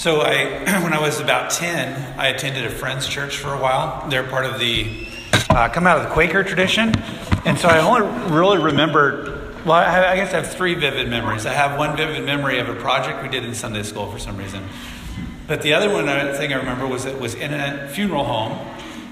So I, when I was about 10, I attended a friend's church for a while. They're part of the, uh, come out of the Quaker tradition. And so I only really remember, well, I, I guess I have three vivid memories. I have one vivid memory of a project we did in Sunday school for some reason. But the other one uh, thing I remember was it was in a funeral home.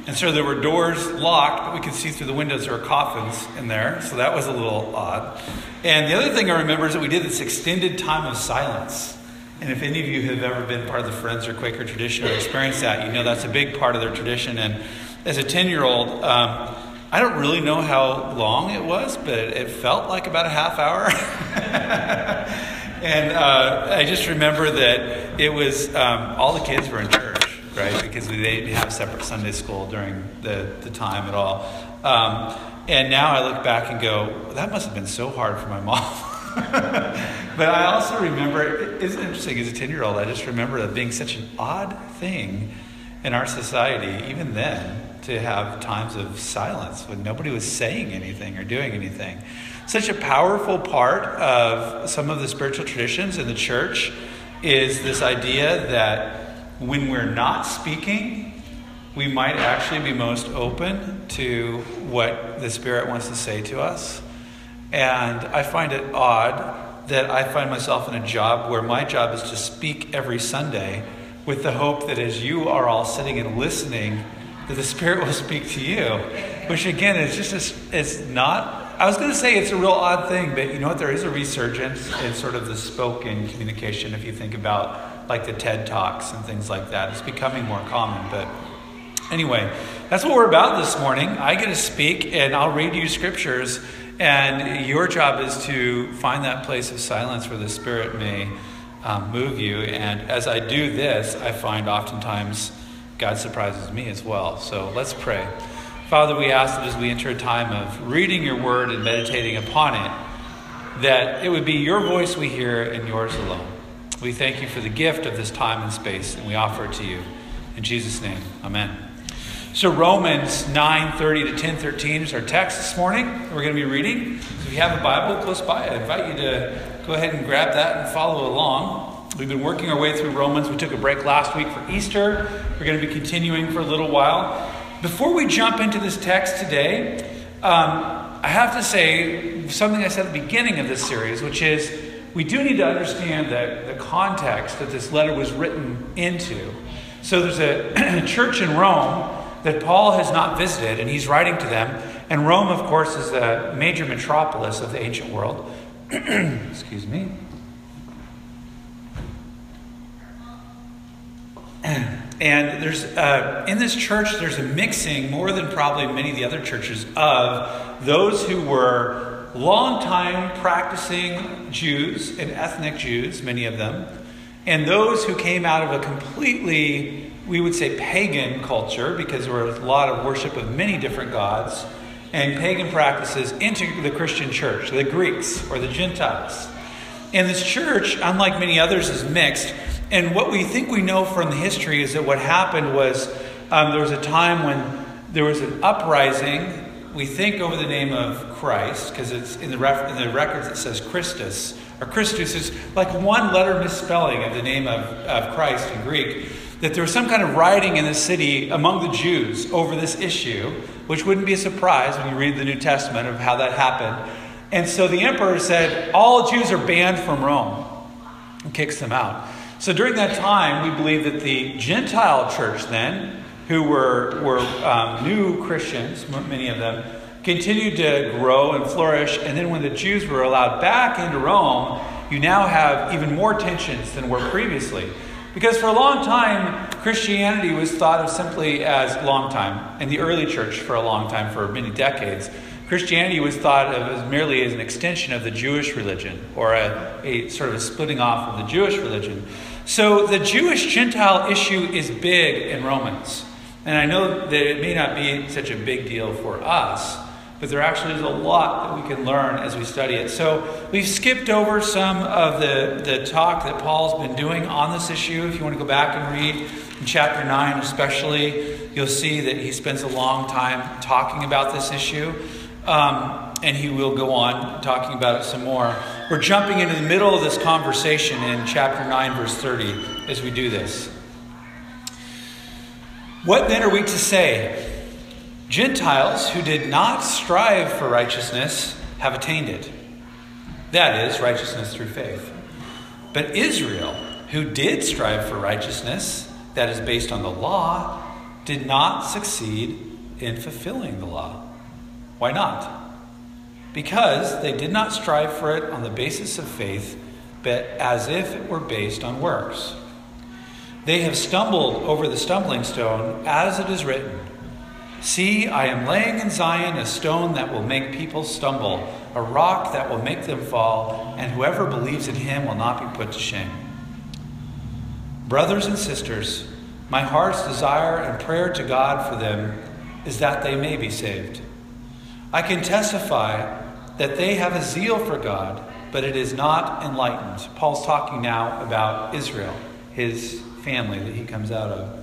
And so there were doors locked, but we could see through the windows there were coffins in there. So that was a little odd. And the other thing I remember is that we did this extended time of silence. And if any of you have ever been part of the Friends or Quaker tradition or experienced that, you know that's a big part of their tradition. And as a 10 year old, um, I don't really know how long it was, but it felt like about a half hour. and uh, I just remember that it was um, all the kids were in church, right? Because we didn't have separate Sunday school during the, the time at all. Um, and now I look back and go, that must have been so hard for my mom. but I also remember, it's interesting as a 10 year old, I just remember that being such an odd thing in our society, even then, to have times of silence when nobody was saying anything or doing anything. Such a powerful part of some of the spiritual traditions in the church is this idea that when we're not speaking, we might actually be most open to what the Spirit wants to say to us. And I find it odd that I find myself in a job where my job is to speak every Sunday with the hope that as you are all sitting and listening, that the Spirit will speak to you. Which again is just it's not. I was going to say it's a real odd thing, but you know what? There is a resurgence in sort of the spoken communication. If you think about like the TED talks and things like that, it's becoming more common. But anyway, that's what we're about this morning. I get to speak, and I'll read you scriptures and your job is to find that place of silence where the Spirit may um, move you. And as I do this, I find oftentimes God surprises me as well. So let's pray. Father, we ask that as we enter a time of reading your word and meditating upon it, that it would be your voice we hear and yours alone. We thank you for the gift of this time and space, and we offer it to you. In Jesus' name, amen. So Romans 9:30 to 10:13 is our text this morning. We're going to be reading. So if you have a Bible close by, I invite you to go ahead and grab that and follow along. We've been working our way through Romans. We took a break last week for Easter. We're going to be continuing for a little while. Before we jump into this text today, um, I have to say something I said at the beginning of this series, which is we do need to understand that the context that this letter was written into. So there's a church in Rome that Paul has not visited, and he's writing to them. And Rome, of course, is the major metropolis of the ancient world. Excuse me. And there's uh, in this church, there's a mixing more than probably many of the other churches of those who were long-time practicing Jews and ethnic Jews, many of them, and those who came out of a completely we would say pagan culture because there were a lot of worship of many different gods and pagan practices into the Christian church, the Greeks or the Gentiles. And this church, unlike many others, is mixed. And what we think we know from the history is that what happened was um, there was a time when there was an uprising. We think over the name of Christ because it's in the, ref- in the records it says Chrestus or Christus is like one letter misspelling of the name of, of Christ in Greek that there was some kind of rioting in the city among the Jews over this issue, which wouldn't be a surprise when you read the New Testament of how that happened. And so the emperor said, All Jews are banned from Rome and kicks them out. So during that time, we believe that the Gentile church then, who were, were um, new Christians, many of them, continued to grow and flourish. And then when the Jews were allowed back into Rome, you now have even more tensions than were previously. Because for a long time, Christianity was thought of simply as long time. In the early church, for a long time, for many decades, Christianity was thought of as merely as an extension of the Jewish religion, or a, a sort of a splitting off of the Jewish religion. So the Jewish Gentile issue is big in Romans. And I know that it may not be such a big deal for us, but there actually is a lot that we can learn as we study it. So we've skipped over some of the, the talk that Paul's been doing on this issue. If you want to go back and read in chapter 9, especially, you'll see that he spends a long time talking about this issue. Um, and he will go on talking about it some more. we're jumping into the middle of this conversation in chapter 9, verse 30, as we do this. What then are we to say? Gentiles who did not strive for righteousness have attained it. That is, righteousness through faith. But Israel, who did strive for righteousness, that is based on the law, did not succeed in fulfilling the law. Why not? Because they did not strive for it on the basis of faith, but as if it were based on works. They have stumbled over the stumbling stone, as it is written See, I am laying in Zion a stone that will make people stumble, a rock that will make them fall, and whoever believes in him will not be put to shame. Brothers and sisters, my heart's desire and prayer to God for them is that they may be saved. I can testify that they have a zeal for God, but it is not enlightened. Paul's talking now about Israel, his family that he comes out of.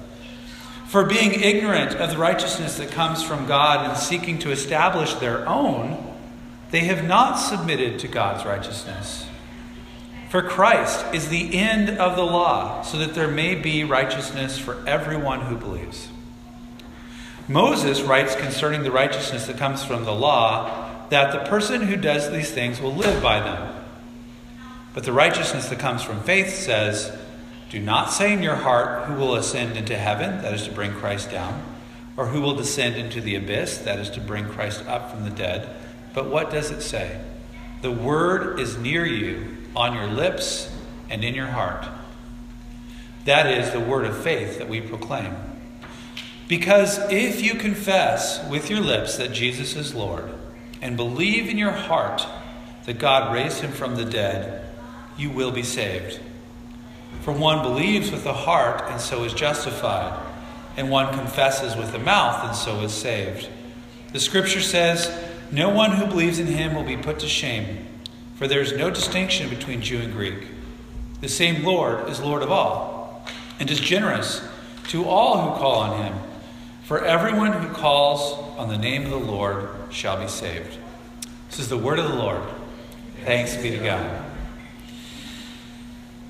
For being ignorant of the righteousness that comes from God and seeking to establish their own, they have not submitted to God's righteousness. For Christ is the end of the law, so that there may be righteousness for everyone who believes. Moses writes concerning the righteousness that comes from the law that the person who does these things will live by them. But the righteousness that comes from faith says, Do not say in your heart, Who will ascend into heaven, that is to bring Christ down, or who will descend into the abyss, that is to bring Christ up from the dead. But what does it say? The word is near you, on your lips and in your heart. That is the word of faith that we proclaim. Because if you confess with your lips that Jesus is Lord and believe in your heart that God raised him from the dead, you will be saved. For one believes with the heart and so is justified, and one confesses with the mouth and so is saved. The scripture says, No one who believes in him will be put to shame, for there is no distinction between Jew and Greek. The same Lord is Lord of all, and is generous to all who call on him. For everyone who calls on the name of the Lord shall be saved. This is the word of the Lord. Thanks be to God.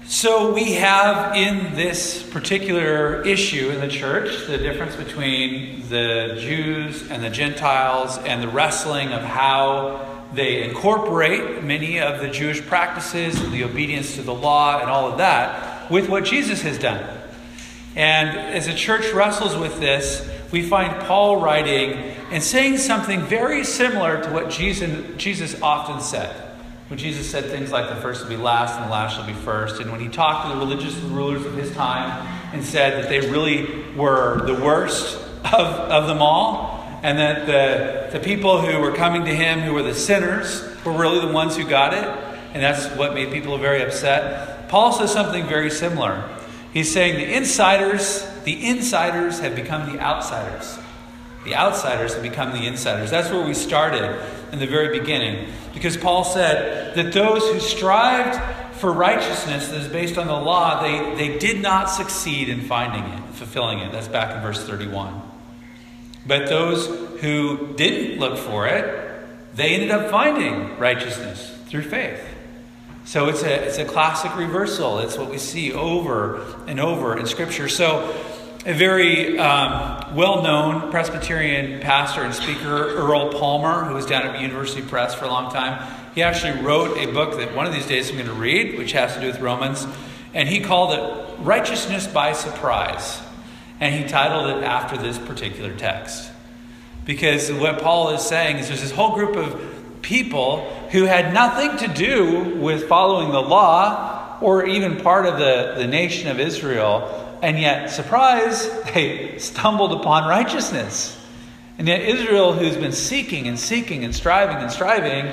So, we have in this particular issue in the church the difference between the Jews and the Gentiles and the wrestling of how they incorporate many of the Jewish practices the obedience to the law and all of that with what Jesus has done. And as the church wrestles with this, we find Paul writing and saying something very similar to what Jesus, Jesus often said. When Jesus said things like the first will be last and the last shall be first, and when he talked to the religious rulers of his time and said that they really were the worst of, of them all, and that the, the people who were coming to him, who were the sinners, were really the ones who got it, and that's what made people very upset. Paul says something very similar. He's saying the insiders, the insiders have become the outsiders. The outsiders have become the insiders. That's where we started in the very beginning. Because Paul said that those who strived for righteousness that is based on the law, they, they did not succeed in finding it, fulfilling it. That's back in verse 31. But those who didn't look for it, they ended up finding righteousness through faith. So it's a, it's a classic reversal. It's what we see over and over in Scripture. So, a very um, well known Presbyterian pastor and speaker, Earl Palmer, who was down at University Press for a long time, he actually wrote a book that one of these days I'm going to read, which has to do with Romans, and he called it Righteousness by Surprise. And he titled it after this particular text. Because what Paul is saying is there's this whole group of people who had nothing to do with following the law or even part of the, the nation of Israel and yet, surprise, they stumbled upon righteousness. And yet, Israel, who's been seeking and seeking and striving and striving,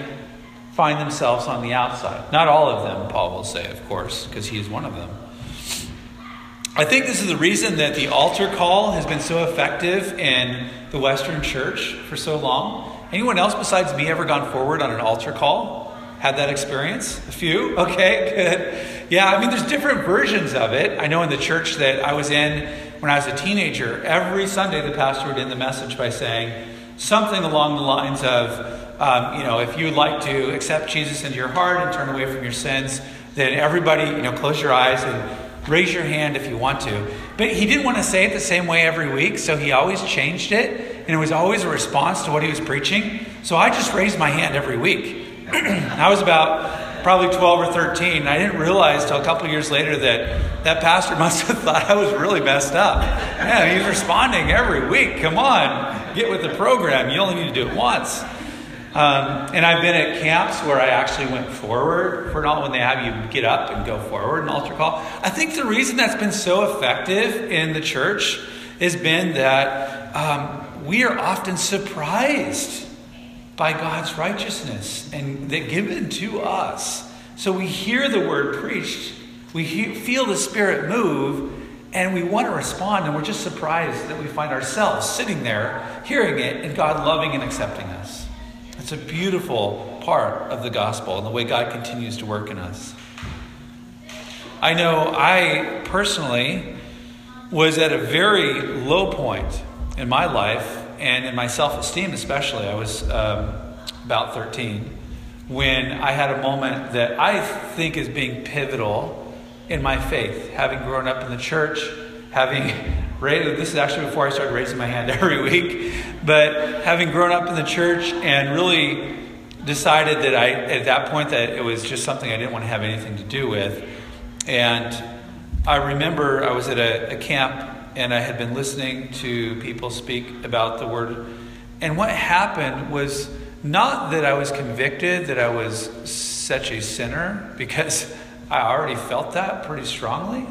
find themselves on the outside. Not all of them, Paul will say, of course, because he is one of them. I think this is the reason that the altar call has been so effective in the Western church for so long. Anyone else besides me ever gone forward on an altar call? Had that experience? A few? Okay, good. Yeah, I mean, there's different versions of it. I know in the church that I was in when I was a teenager, every Sunday the pastor would end the message by saying something along the lines of, um, you know, if you would like to accept Jesus into your heart and turn away from your sins, then everybody, you know, close your eyes and raise your hand if you want to. But he didn't want to say it the same way every week, so he always changed it, and it was always a response to what he was preaching. So I just raised my hand every week. I was about probably 12 or 13, and I didn't realize till a couple years later that that pastor must have thought I was really messed up. Yeah, he's responding every week. Come on, get with the program. You only need to do it once. Um, and I've been at camps where I actually went forward for an altar when they have you get up and go forward an altar call. I think the reason that's been so effective in the church has been that um, we are often surprised by God's righteousness and that given to us. So we hear the word preached, we hear, feel the Spirit move, and we want to respond, and we're just surprised that we find ourselves sitting there hearing it and God loving and accepting us. It's a beautiful part of the gospel and the way God continues to work in us. I know I personally was at a very low point in my life and in my self esteem, especially. I was um, about 13 when I had a moment that I think is being pivotal in my faith, having grown up in the church, having this is actually before I started raising my hand every week, but having grown up in the church and really decided that I, at that point, that it was just something I didn't want to have anything to do with. And I remember I was at a, a camp and I had been listening to people speak about the word. And what happened was not that I was convicted that I was such a sinner, because I already felt that pretty strongly.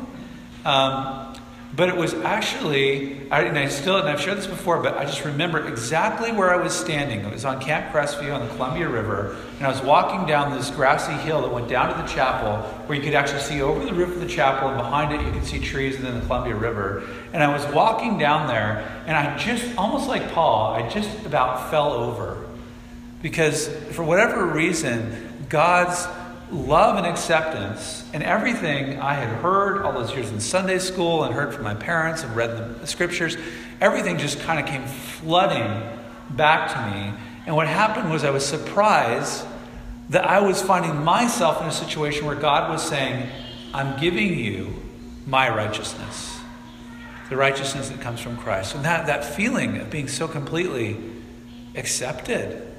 Um, but it was actually, I, and I still, and I've shared this before, but I just remember exactly where I was standing. It was on Camp Crestview on the Columbia River, and I was walking down this grassy hill that went down to the chapel, where you could actually see over the roof of the chapel, and behind it you could see trees and then the Columbia River. And I was walking down there, and I just, almost like Paul, I just about fell over. Because for whatever reason, God's love and acceptance and everything I had heard all those years in Sunday school and heard from my parents and read the scriptures, everything just kind of came flooding back to me. And what happened was I was surprised that I was finding myself in a situation where God was saying, I'm giving you my righteousness, the righteousness that comes from Christ. And that, that feeling of being so completely accepted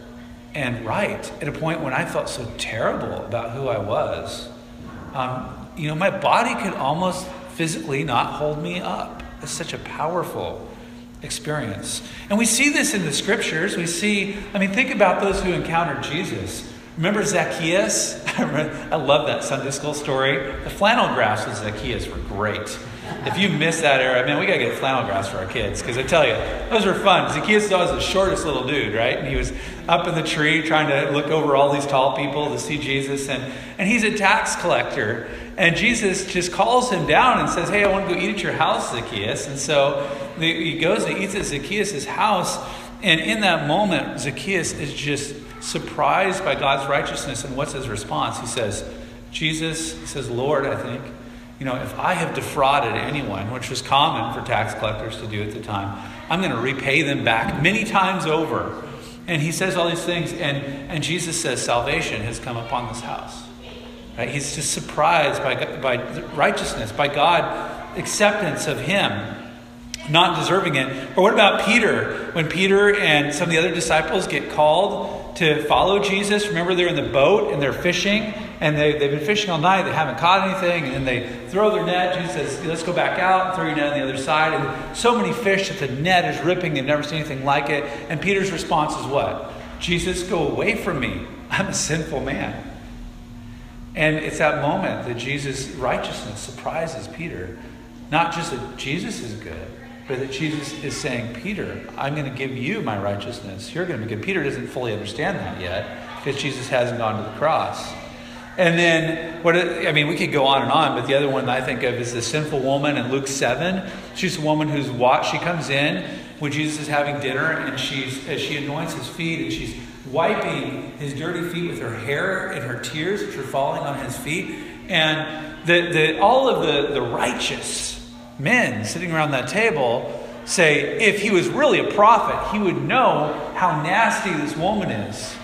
and right at a point when I felt so terrible about who I was. Um, you know, my body could almost physically not hold me up. It's such a powerful experience. And we see this in the scriptures. We see, I mean, think about those who encountered Jesus. Remember Zacchaeus? I love that Sunday school story. The flannel graphs with Zacchaeus were great. If you miss that era, man, we got to get flannel graphs for our kids because I tell you, those were fun. Zacchaeus was the shortest little dude, right? And he was up in the tree trying to look over all these tall people to see Jesus. And, and he's a tax collector. And Jesus just calls him down and says, Hey, I want to go eat at your house, Zacchaeus. And so he goes and eats at Zacchaeus' house. And in that moment, Zacchaeus is just surprised by God's righteousness. And what's his response? He says, Jesus, he says, Lord, I think, you know, if I have defrauded anyone, which was common for tax collectors to do at the time, I'm going to repay them back many times over. And he says all these things, and, and Jesus says, Salvation has come upon this house. Right? He's just surprised by, by righteousness, by God acceptance of him not deserving it. Or what about Peter? When Peter and some of the other disciples get called to follow Jesus, remember they're in the boat and they're fishing, and they, they've been fishing all night, they haven't caught anything, and then they throw their net. Jesus says, Let's go back out and throw your net on the other side. And so many fish that the net is ripping, they've never seen anything like it. And Peter's response is what? Jesus, go away from me. I'm a sinful man. And it's that moment that Jesus' righteousness surprises Peter. Not just that Jesus is good, but that Jesus is saying, Peter, I'm going to give you my righteousness. You're going to be good. Peter doesn't fully understand that yet because Jesus hasn't gone to the cross. And then, what I mean, we could go on and on, but the other one I think of is the sinful woman in Luke 7. She's a woman who's watched, she comes in when Jesus is having dinner, and she's, as she anoints his feet, and she's wiping his dirty feet with her hair and her tears, which are falling on his feet. And the, the, all of the, the righteous men sitting around that table say if he was really a prophet, he would know how nasty this woman is.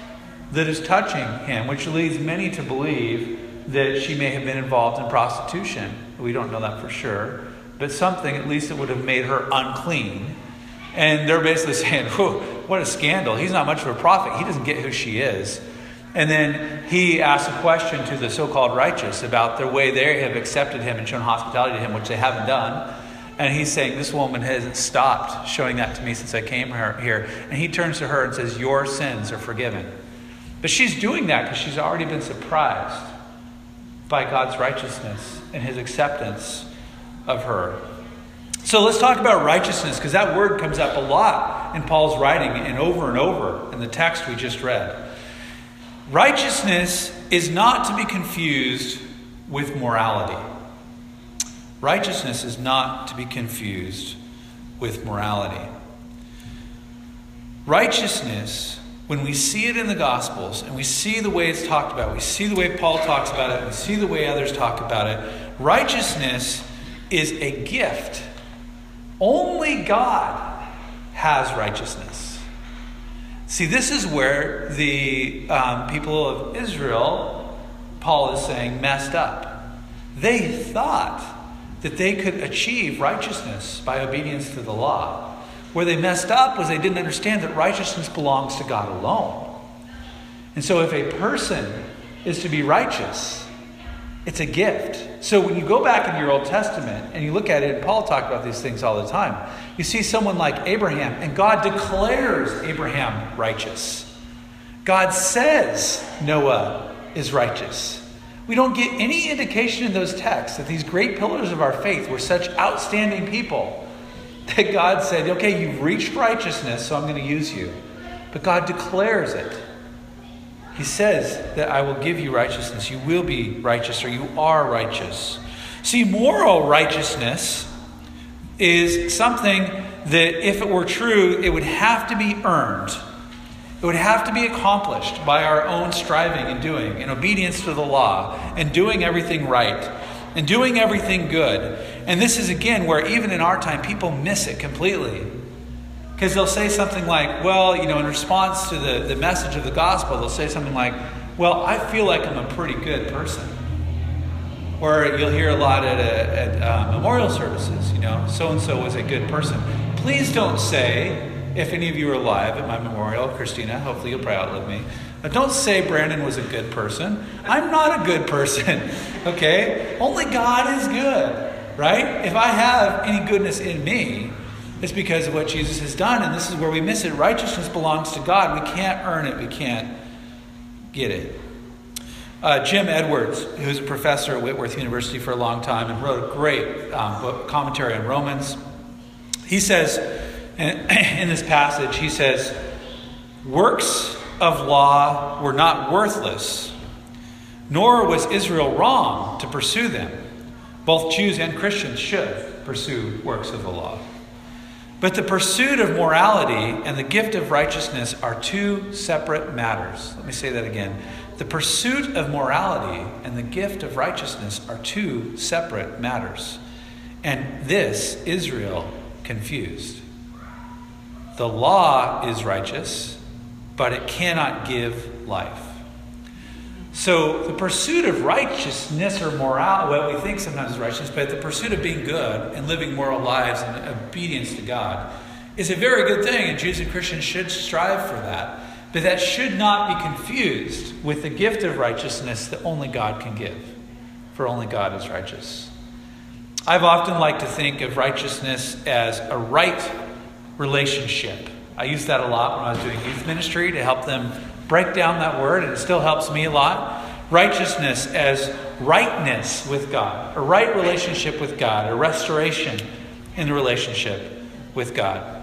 That is touching him, which leads many to believe that she may have been involved in prostitution. We don't know that for sure, but something at least that would have made her unclean. And they're basically saying, what a scandal. He's not much of a prophet. He doesn't get who she is. And then he asks a question to the so called righteous about the way they have accepted him and shown hospitality to him, which they haven't done. And he's saying, This woman hasn't stopped showing that to me since I came here. And he turns to her and says, Your sins are forgiven. But she's doing that because she's already been surprised by God's righteousness and his acceptance of her. So let's talk about righteousness because that word comes up a lot in Paul's writing and over and over in the text we just read. Righteousness is not to be confused with morality. Righteousness is not to be confused with morality. Righteousness, when we see it in the Gospels and we see the way it's talked about, we see the way Paul talks about it, we see the way others talk about it, righteousness is a gift. Only God has righteousness. See, this is where the um, people of Israel, Paul is saying, messed up. They thought that they could achieve righteousness by obedience to the law. Where they messed up was they didn't understand that righteousness belongs to God alone. And so, if a person is to be righteous, it's a gift. So when you go back in your Old Testament and you look at it, and Paul talked about these things all the time, you see someone like Abraham, and God declares Abraham righteous. God says Noah is righteous. We don't get any indication in those texts that these great pillars of our faith were such outstanding people that God said, okay, you've reached righteousness, so I'm going to use you. But God declares it. He says that I will give you righteousness. You will be righteous, or you are righteous. See, moral righteousness is something that, if it were true, it would have to be earned. It would have to be accomplished by our own striving and doing, in obedience to the law, and doing everything right, and doing everything good. And this is, again, where even in our time, people miss it completely. Because they'll say something like, well, you know, in response to the, the message of the gospel, they'll say something like, well, I feel like I'm a pretty good person. Or you'll hear a lot at, at uh, memorial services, you know, so and so was a good person. Please don't say, if any of you are alive at my memorial, Christina, hopefully you'll probably outlive me. But don't say Brandon was a good person. I'm not a good person, okay? Only God is good, right? If I have any goodness in me, it's because of what Jesus has done, and this is where we miss it. Righteousness belongs to God. We can't earn it, we can't get it. Uh, Jim Edwards, who's a professor at Whitworth University for a long time and wrote a great um, book, commentary on Romans, he says in, in this passage, he says, Works of law were not worthless, nor was Israel wrong to pursue them. Both Jews and Christians should pursue works of the law. But the pursuit of morality and the gift of righteousness are two separate matters. Let me say that again. The pursuit of morality and the gift of righteousness are two separate matters. And this Israel confused. The law is righteous, but it cannot give life. So the pursuit of righteousness or morality, what we think sometimes is righteousness, but the pursuit of being good and living moral lives and obedience to God is a very good thing, and Jews and Christians should strive for that. But that should not be confused with the gift of righteousness that only God can give, for only God is righteous. I've often liked to think of righteousness as a right relationship. I used that a lot when I was doing youth ministry to help them break down that word, and it still helps me a lot. Righteousness as rightness with God, a right relationship with God, a restoration in the relationship with God.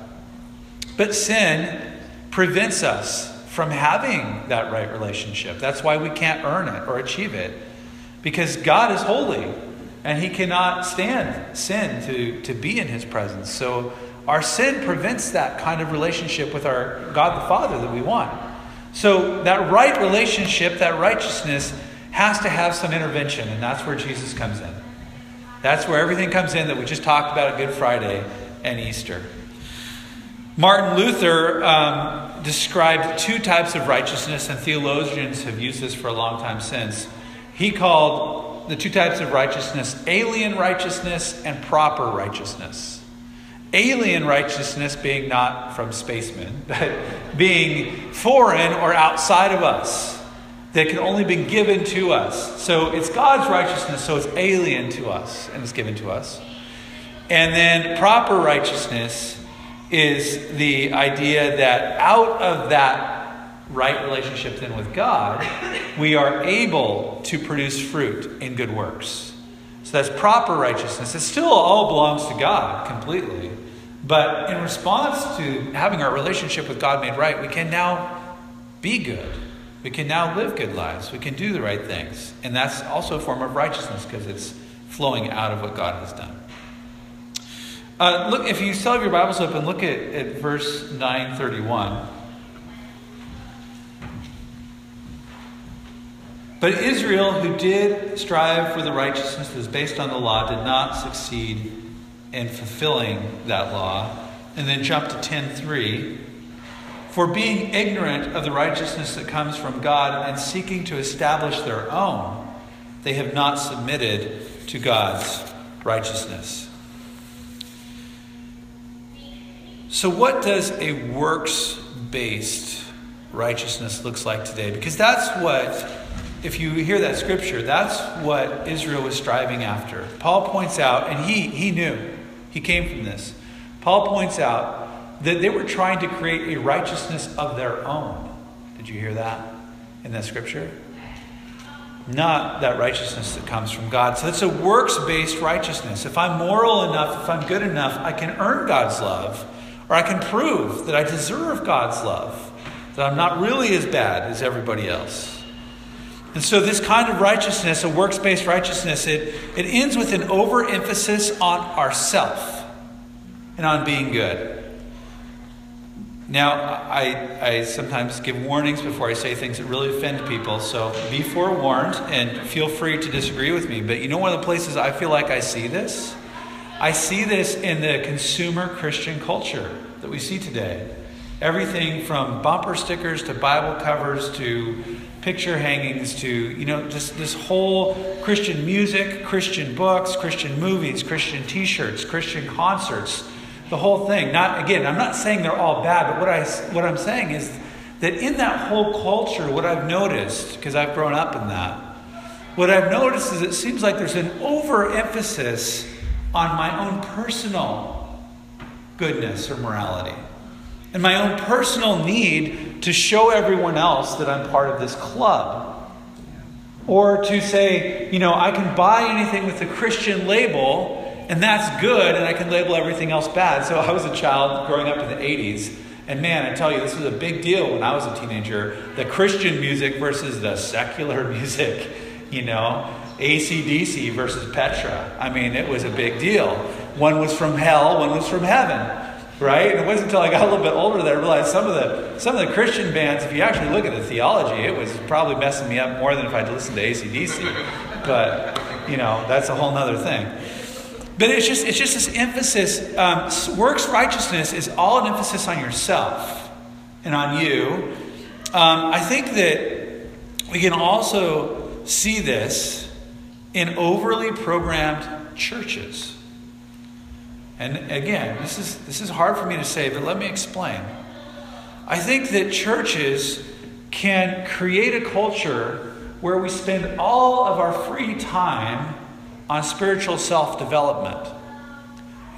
But sin prevents us from having that right relationship. That's why we can't earn it or achieve it. Because God is holy and he cannot stand sin to, to be in his presence. So our sin prevents that kind of relationship with our God the Father that we want. So, that right relationship, that righteousness, has to have some intervention, and that's where Jesus comes in. That's where everything comes in that we just talked about at Good Friday and Easter. Martin Luther um, described two types of righteousness, and theologians have used this for a long time since. He called the two types of righteousness alien righteousness and proper righteousness. Alien righteousness being not from spacemen, but being foreign or outside of us, that can only be given to us. So it's God's righteousness, so it's alien to us and it's given to us. And then proper righteousness is the idea that out of that right relationship then with God, we are able to produce fruit in good works. So that's proper righteousness. It still all belongs to God completely. But in response to having our relationship with God made right, we can now be good. We can now live good lives. We can do the right things. And that's also a form of righteousness because it's flowing out of what God has done. Uh, look, if you still have your Bibles open, look at, at verse 931. But Israel, who did strive for the righteousness that was based on the law, did not succeed in fulfilling that law. And then jump to 10.3. For being ignorant of the righteousness that comes from God and seeking to establish their own, they have not submitted to God's righteousness. So, what does a works based righteousness looks like today? Because that's what, if you hear that scripture, that's what Israel was striving after. Paul points out, and he, he knew, he came from this. Paul points out that they were trying to create a righteousness of their own. Did you hear that in that scripture? Not that righteousness that comes from God. So it's a works based righteousness. If I'm moral enough, if I'm good enough, I can earn God's love. Or I can prove that I deserve God's love, that I'm not really as bad as everybody else. And so, this kind of righteousness, a works based righteousness, it, it ends with an overemphasis on ourself and on being good. Now, I, I sometimes give warnings before I say things that really offend people, so be forewarned and feel free to disagree with me. But you know, one of the places I feel like I see this? I see this in the consumer Christian culture that we see today. Everything from bumper stickers to Bible covers to picture hangings to, you know, just this whole Christian music, Christian books, Christian movies, Christian t shirts, Christian concerts, the whole thing. Not, again, I'm not saying they're all bad, but what, I, what I'm saying is that in that whole culture, what I've noticed, because I've grown up in that, what I've noticed is it seems like there's an overemphasis on my own personal goodness or morality and my own personal need to show everyone else that I'm part of this club. Or to say, you know, I can buy anything with a Christian label and that's good and I can label everything else bad. So I was a child growing up in the 80s. And man, I tell you, this was a big deal when I was a teenager the Christian music versus the secular music, you know. ACDC versus Petra. I mean, it was a big deal. One was from hell, one was from heaven, right? And it wasn't until I got a little bit older that I realized some of the some of the Christian bands, if you actually look at the theology, it was probably messing me up more than if I'd listened to ACDC. But you know, that's a whole nother thing. But it's just it's just this emphasis. Um, works righteousness is all an emphasis on yourself and on you. Um, I think that we can also see this in overly programmed churches. And again, this is, this is hard for me to say, but let me explain. I think that churches can create a culture where we spend all of our free time on spiritual self development.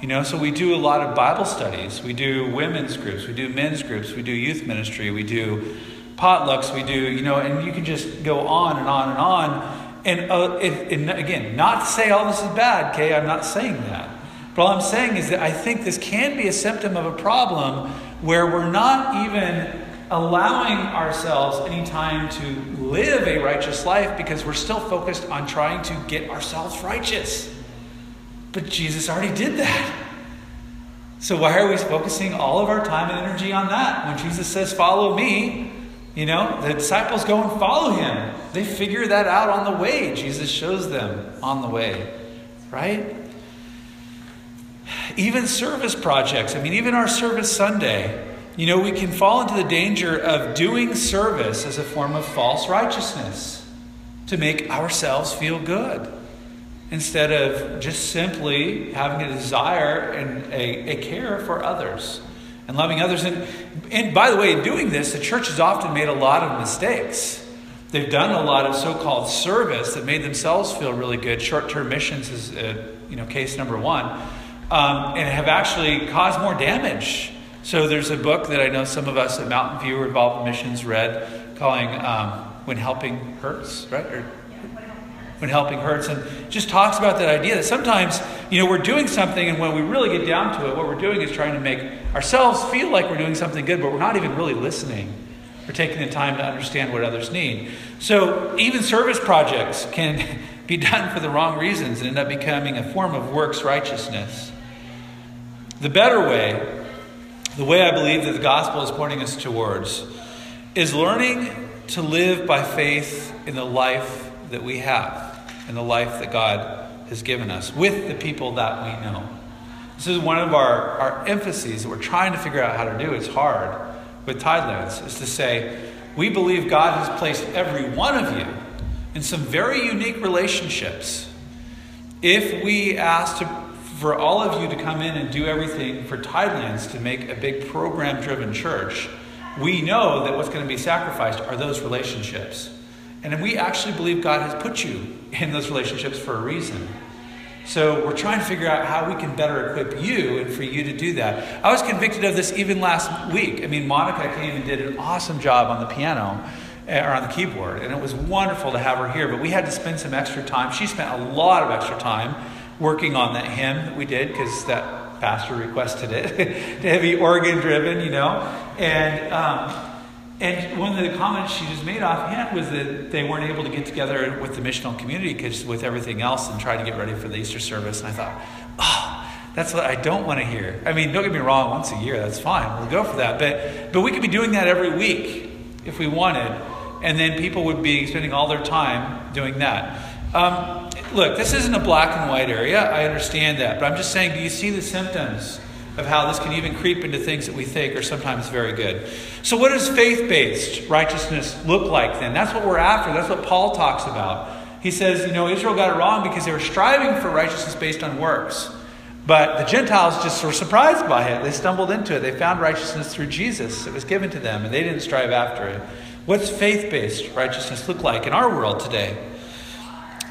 You know, so we do a lot of Bible studies, we do women's groups, we do men's groups, we do youth ministry, we do potlucks, we do, you know, and you can just go on and on and on. And, uh, again, not to say all this is bad, okay? I'm not saying that. But all I'm saying is that I think this can be a symptom of a problem where we're not even allowing ourselves any time to live a righteous life because we're still focused on trying to get ourselves righteous. But Jesus already did that. So why are we focusing all of our time and energy on that? When Jesus says, Follow me, you know, the disciples go and follow him. They figure that out on the way. Jesus shows them on the way, right? Even service projects. I mean, even our service Sunday, you know, we can fall into the danger of doing service as a form of false righteousness to make ourselves feel good instead of just simply having a desire and a, a care for others and loving others. And, and by the way, in doing this, the church has often made a lot of mistakes. They've done a lot of so-called service that made themselves feel really good. Short-term missions is, uh, you know, case number one, um, and have actually caused more damage. So there's a book that I know some of us at Mountain View Revolving Missions read, calling um, "When Helping Hurts," right? Or, when helping hurts and just talks about that idea that sometimes you know we're doing something and when we really get down to it what we're doing is trying to make ourselves feel like we're doing something good but we're not even really listening or taking the time to understand what others need. So even service projects can be done for the wrong reasons and end up becoming a form of works righteousness. The better way, the way I believe that the gospel is pointing us towards, is learning to live by faith in the life that we have, in the life that God has given us, with the people that we know. This is one of our, our emphases that we're trying to figure out how to do. It's hard with Tidelands is to say, we believe God has placed every one of you in some very unique relationships. If we ask to, for all of you to come in and do everything for Tidelands to make a big program driven church, we know that what's going to be sacrificed are those relationships. And we actually believe God has put you in those relationships for a reason. So we're trying to figure out how we can better equip you and for you to do that. I was convicted of this even last week. I mean, Monica came and did an awesome job on the piano eh, or on the keyboard, and it was wonderful to have her here. But we had to spend some extra time. She spent a lot of extra time working on that hymn that we did because that pastor requested it to be organ driven, you know. And um, and one of the comments she just made offhand was that they weren't able to get together with the missional community because with everything else and try to get ready for the Easter service. And I thought, oh, that's what I don't want to hear. I mean, don't get me wrong, once a year, that's fine. We'll go for that. But, but we could be doing that every week if we wanted. And then people would be spending all their time doing that. Um, look, this isn't a black and white area. I understand that. But I'm just saying, do you see the symptoms? of how this can even creep into things that we think are sometimes very good. So, what does faith based righteousness look like then? That's what we're after. That's what Paul talks about. He says, you know, Israel got it wrong because they were striving for righteousness based on works. But the Gentiles just were surprised by it. They stumbled into it. They found righteousness through Jesus. It was given to them, and they didn't strive after it. What's faith based righteousness look like in our world today?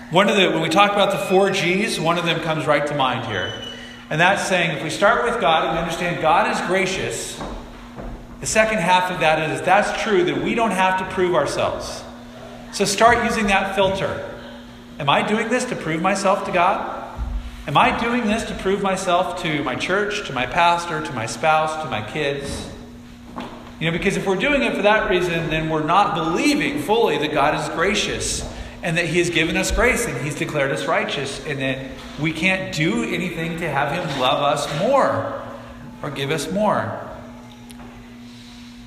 One of the, when we talk about the four G's, one of them comes right to mind here. And that's saying if we start with God and we understand God is gracious, the second half of that is that's true that we don't have to prove ourselves. So start using that filter. Am I doing this to prove myself to God? Am I doing this to prove myself to my church, to my pastor, to my spouse, to my kids? You know, because if we're doing it for that reason, then we're not believing fully that God is gracious and that He has given us grace and He's declared us righteous, and that we can't do anything to have Him love us more or give us more.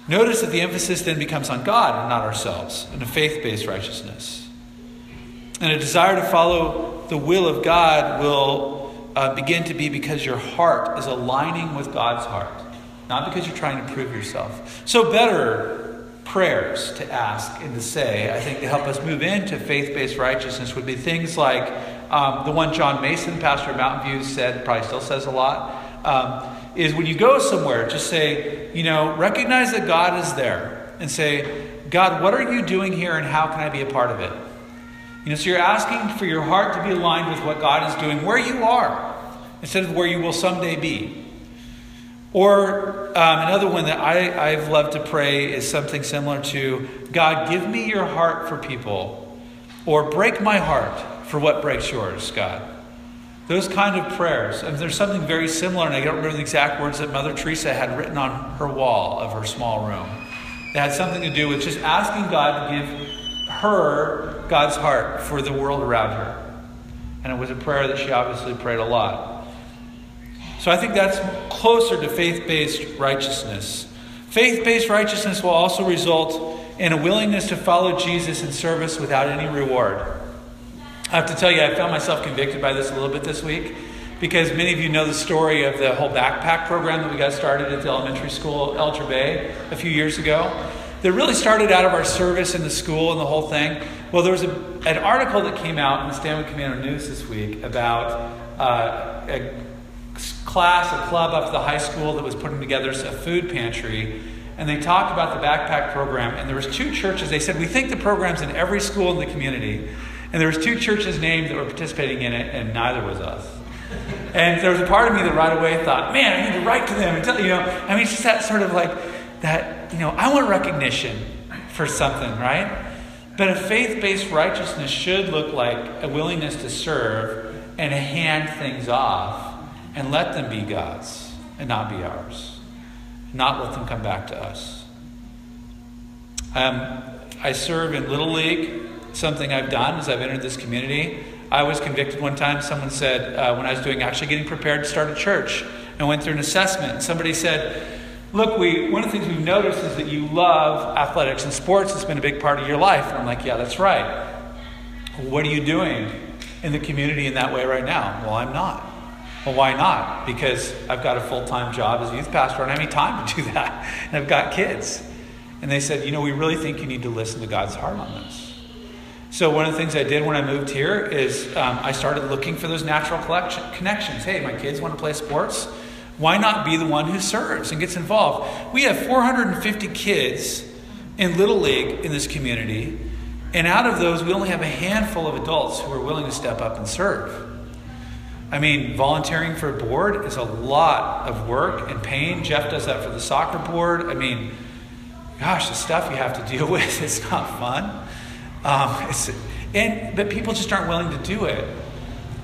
Notice that the emphasis then becomes on God and not ourselves, in a faith based righteousness. And a desire to follow the will of God will uh, begin to be because your heart is aligning with God's heart, not because you're trying to prove yourself. So, better prayers to ask and to say, I think, to help us move into faith based righteousness would be things like um, the one John Mason, pastor of Mountain View, said, probably still says a lot, um, is when you go somewhere, just say, you know, recognize that God is there and say, God, what are you doing here and how can I be a part of it? You know, so you're asking for your heart to be aligned with what God is doing where you are instead of where you will someday be. Or um, another one that I, I've loved to pray is something similar to God, give me your heart for people, or break my heart for what breaks yours, God. Those kind of prayers. And there's something very similar, and I don't remember the exact words that Mother Teresa had written on her wall of her small room. That had something to do with just asking God to give her God's heart for the world around her. And it was a prayer that she obviously prayed a lot. So I think that's closer to faith based righteousness. Faith based righteousness will also result in a willingness to follow Jesus in service without any reward. I have to tell you, I found myself convicted by this a little bit this week because many of you know the story of the whole backpack program that we got started at the elementary school, El Bay, a few years ago. That really started out of our service in the school and the whole thing. Well, there was a, an article that came out in the Stanwood Camano News this week about uh, a class, a club up the high school that was putting together a food pantry and they talked about the backpack program and there was two churches. They said we think the program's in every school in the community. And there was two churches named that were participating in it and neither was us. And there was a part of me that right away thought man i need to write to them and tell you know i mean it's just that sort of like that you know i want recognition for something right? But a faith-based righteousness should look like a willingness to serve and hand things off and let them be god's and not be ours not let them come back to us. Um, I serve in Little League. Something I've done as I've entered this community. I was convicted one time. Someone said, uh, when I was doing actually getting prepared to start a church, and went through an assessment, somebody said, Look, we, one of the things we've noticed is that you love athletics and sports. It's been a big part of your life. And I'm like, Yeah, that's right. What are you doing in the community in that way right now? Well, I'm not. Well, why not? Because I've got a full time job as a youth pastor. I don't have any time to do that. And I've got kids. And they said, you know, we really think you need to listen to God's heart on this. So, one of the things I did when I moved here is um, I started looking for those natural connections. Hey, my kids want to play sports. Why not be the one who serves and gets involved? We have 450 kids in Little League in this community. And out of those, we only have a handful of adults who are willing to step up and serve. I mean, volunteering for a board is a lot of work and pain. Jeff does that for the soccer board. I mean, gosh, the stuff you have to deal with is not fun. Um, it's, and but people just aren't willing to do it.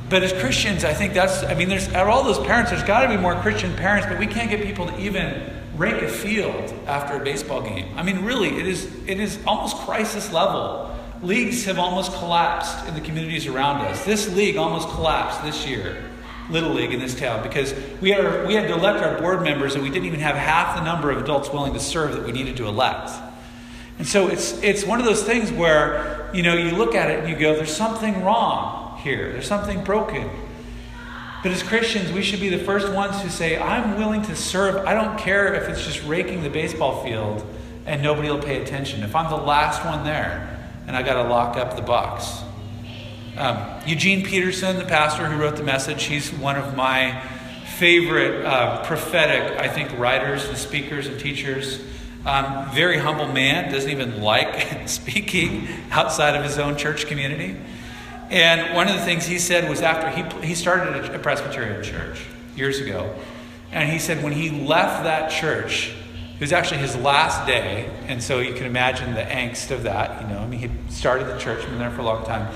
But as Christians, I think that's. I mean, there's out all those parents. There's got to be more Christian parents, but we can't get people to even rake a field after a baseball game. I mean, really, it is it is almost crisis level Leagues have almost collapsed in the communities around us. This league almost collapsed this year, Little League in this town, because we, are, we had to elect our board members and we didn't even have half the number of adults willing to serve that we needed to elect. And so it's, it's one of those things where, you know, you look at it and you go, there's something wrong here. There's something broken. But as Christians, we should be the first ones who say, I'm willing to serve. I don't care if it's just raking the baseball field and nobody will pay attention. If I'm the last one there, and I got to lock up the box. Um, Eugene Peterson, the pastor who wrote the message, he's one of my favorite uh, prophetic, I think, writers and speakers and teachers. Um, very humble man, doesn't even like speaking outside of his own church community. And one of the things he said was after he, he started a Presbyterian church years ago, and he said when he left that church, it was actually his last day, and so you can imagine the angst of that. You know, I mean, he started the church, been there for a long time.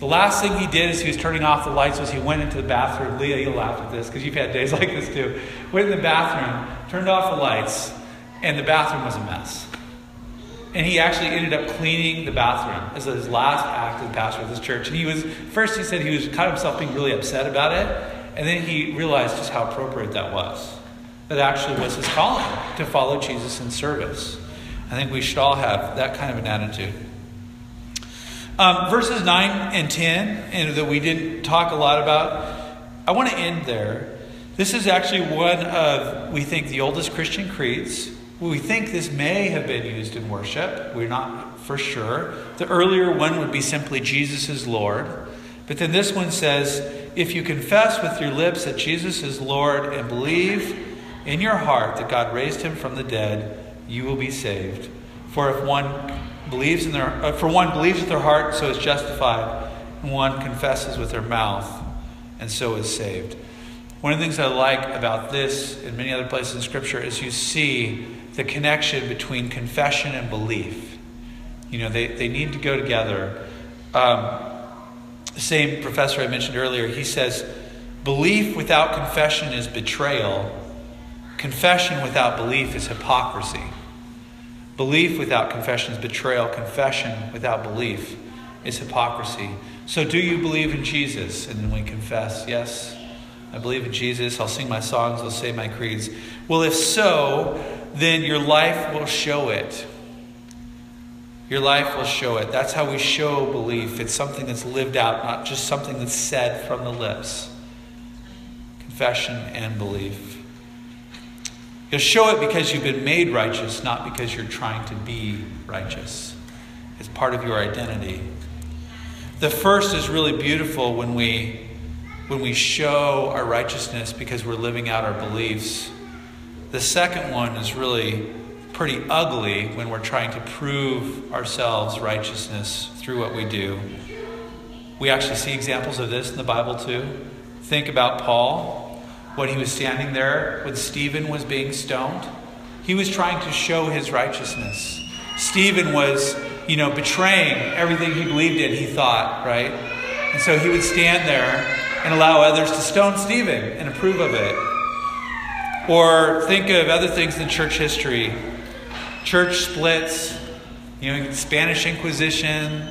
The last thing he did as he was turning off the lights was he went into the bathroom. Leah, you laughed at this because you've had days like this too. Went in the bathroom, turned off the lights, and the bathroom was a mess. And he actually ended up cleaning the bathroom as his last act as pastor of this church. And he was, first he said he was of himself being really upset about it, and then he realized just how appropriate that was that actually was his calling to follow Jesus in service. I think we should all have that kind of an attitude. Um, verses 9 and 10, and that we didn't talk a lot about, I want to end there. This is actually one of, we think, the oldest Christian creeds. We think this may have been used in worship. We're not for sure. The earlier one would be simply Jesus is Lord. But then this one says, if you confess with your lips that Jesus is Lord and believe in your heart that God raised him from the dead, you will be saved. For if one believes in their uh, for one believes with their heart, so is justified, and one confesses with their mouth, and so is saved. One of the things I like about this and many other places in Scripture is you see the connection between confession and belief. You know, they, they need to go together. Um, the same professor I mentioned earlier, he says, belief without confession is betrayal, Confession without belief is hypocrisy. Belief without confession is betrayal. Confession without belief is hypocrisy. So, do you believe in Jesus? And then we confess, yes, I believe in Jesus. I'll sing my songs, I'll say my creeds. Well, if so, then your life will show it. Your life will show it. That's how we show belief. It's something that's lived out, not just something that's said from the lips. confession and belief. You'll show it because you've been made righteous, not because you're trying to be righteous. It's part of your identity. The first is really beautiful when we when we show our righteousness because we're living out our beliefs. The second one is really pretty ugly when we're trying to prove ourselves righteousness through what we do. We actually see examples of this in the Bible too. Think about Paul when he was standing there when Stephen was being stoned. He was trying to show his righteousness. Stephen was, you know, betraying everything he believed in, he thought, right? And so he would stand there and allow others to stone Stephen and approve of it. Or think of other things in church history church splits, you know, Spanish Inquisition,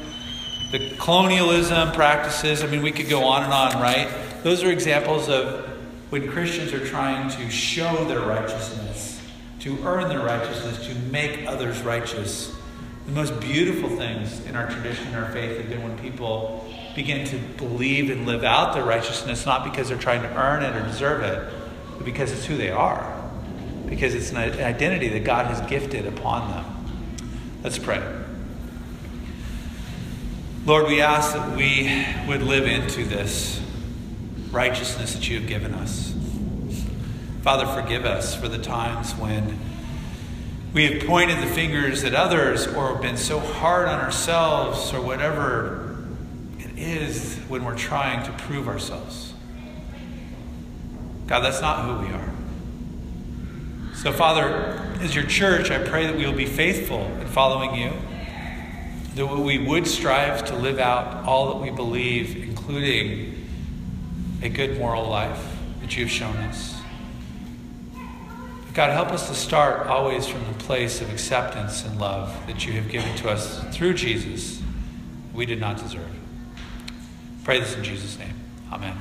the colonialism practices. I mean, we could go on and on, right? Those are examples of when Christians are trying to show their righteousness, to earn their righteousness, to make others righteous. The most beautiful things in our tradition and our faith have been when people begin to believe and live out their righteousness, not because they're trying to earn it or deserve it, but because it's who they are. Because it's an identity that God has gifted upon them. Let's pray. Lord, we ask that we would live into this righteousness that you have given us. Father, forgive us for the times when we have pointed the fingers at others or been so hard on ourselves or whatever it is when we're trying to prove ourselves. God, that's not who we are. So, Father, as your church, I pray that we will be faithful in following you, that we would strive to live out all that we believe, including a good moral life that you've shown us. God, help us to start always from the place of acceptance and love that you have given to us through Jesus we did not deserve. Pray this in Jesus' name. Amen.